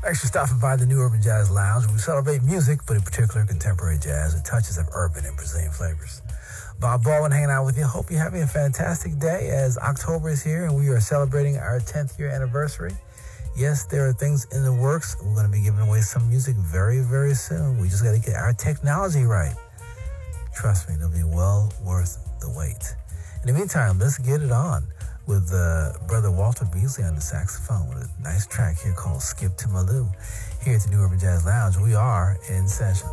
Thanks for stopping by the New Urban Jazz Lounge. where We celebrate music, but in particular contemporary jazz with touches of urban and Brazilian flavors. Bob Baldwin hanging out with you. Hope you're having a fantastic day as October is here and we are celebrating our 10th year anniversary. Yes, there are things in the works. We're going to be giving away some music very, very soon. We just got to get our technology right. Trust me, it'll be well worth the wait. In the meantime, let's get it on with uh, brother Walter Beasley on the saxophone with a nice track here called Skip to Malou. Here at the New Urban Jazz Lounge, we are in session.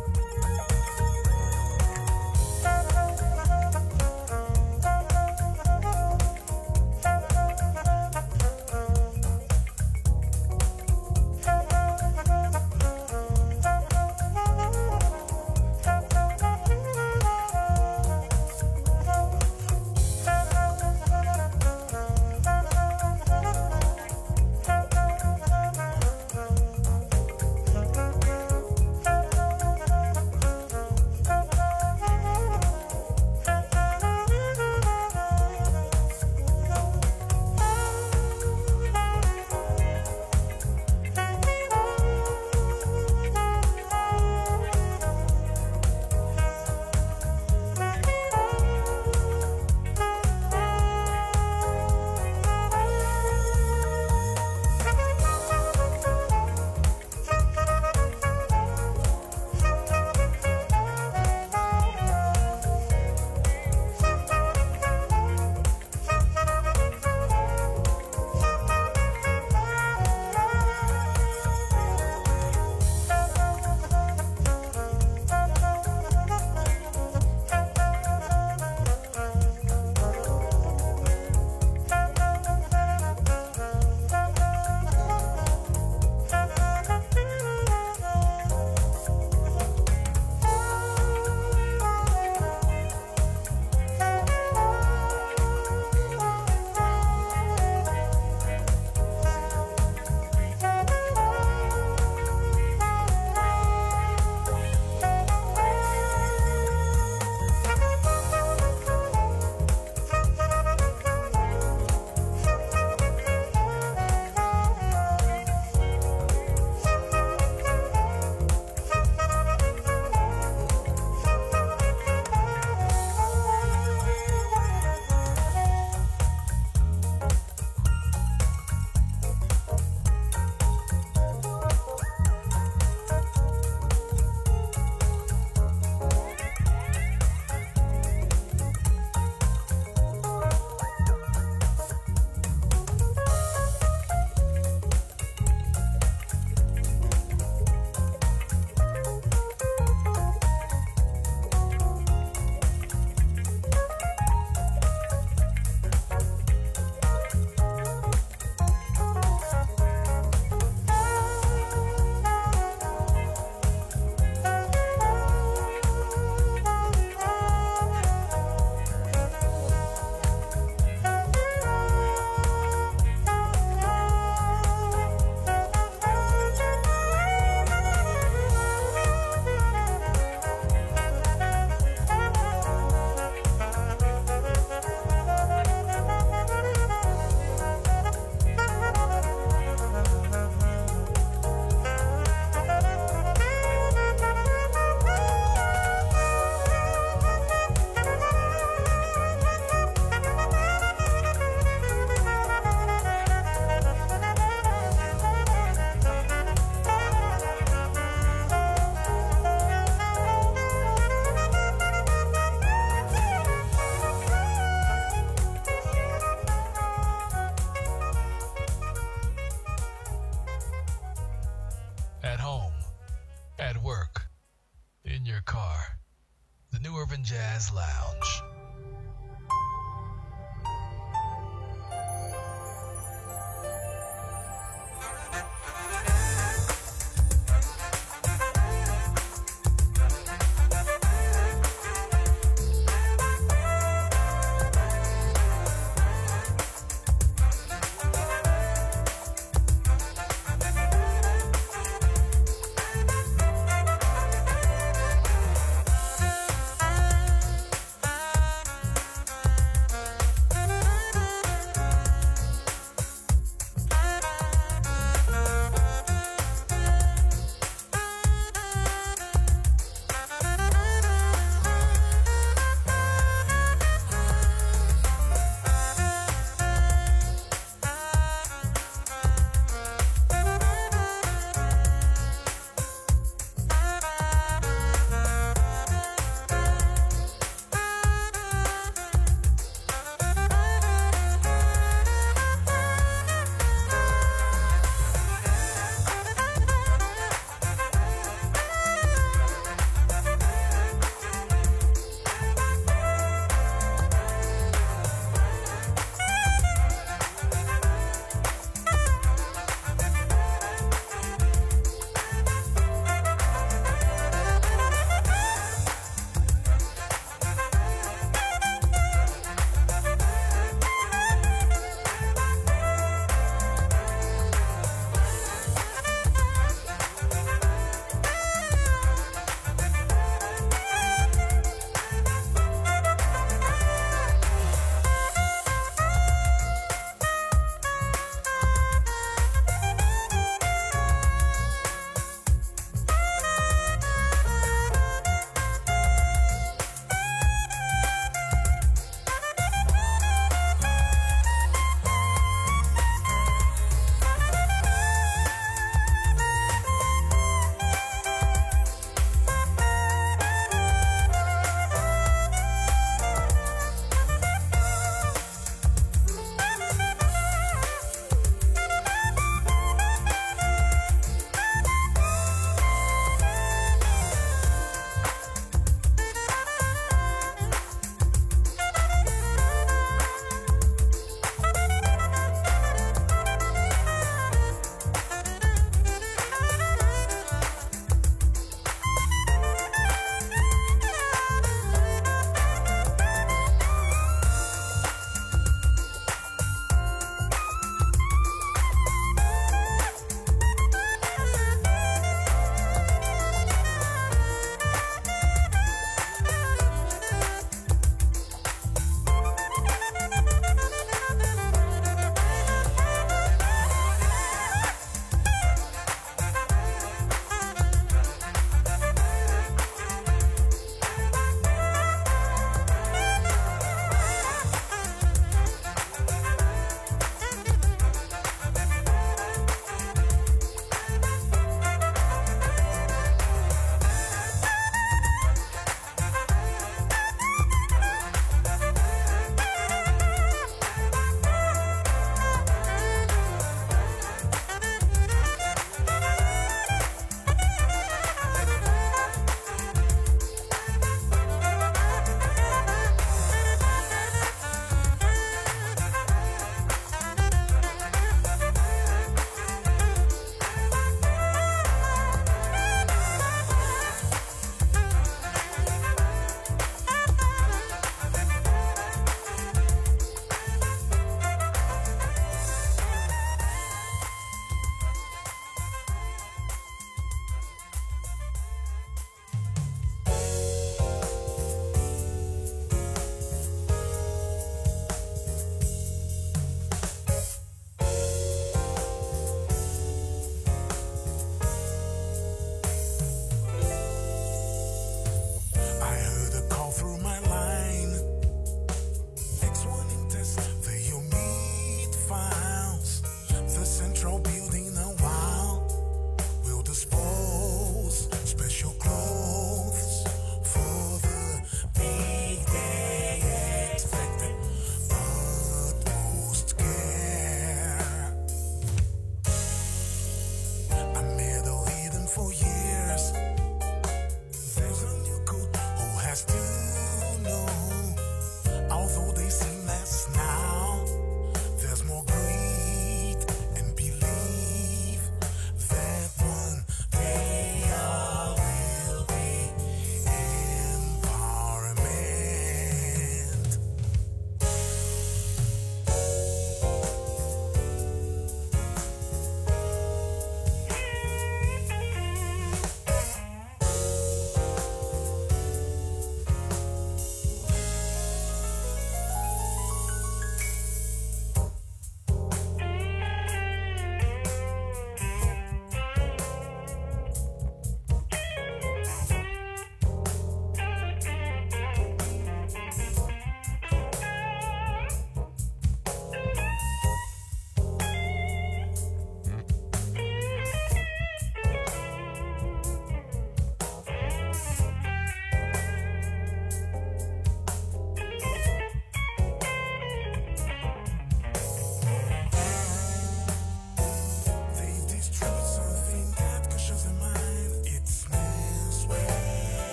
New Urban Jazz Lounge.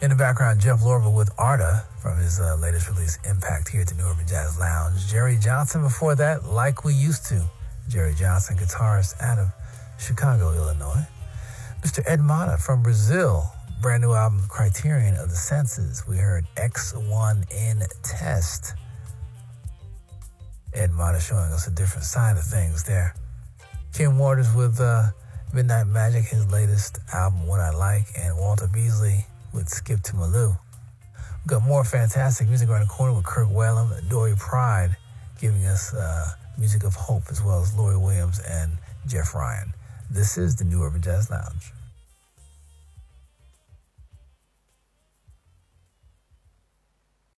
In the background, Jeff Lorber with Arda from his uh, latest release, Impact, here at the New Urban Jazz Lounge. Jerry Johnson before that, Like We Used to. Jerry Johnson, guitarist out of Chicago, Illinois. Mr. Ed Motta from Brazil, brand new album, Criterion of the Senses. We heard X1 in Test. Ed Motta showing us a different side of things there. Kim Waters with uh, Midnight Magic, his latest album, What I Like, and Walter Beasley with Skip to Malou. We've got more fantastic music around the corner with Kirk Whalum, Dory Pride, giving us uh, music of hope, as well as Lori Williams and Jeff Ryan. This is the New Urban Jazz Lounge.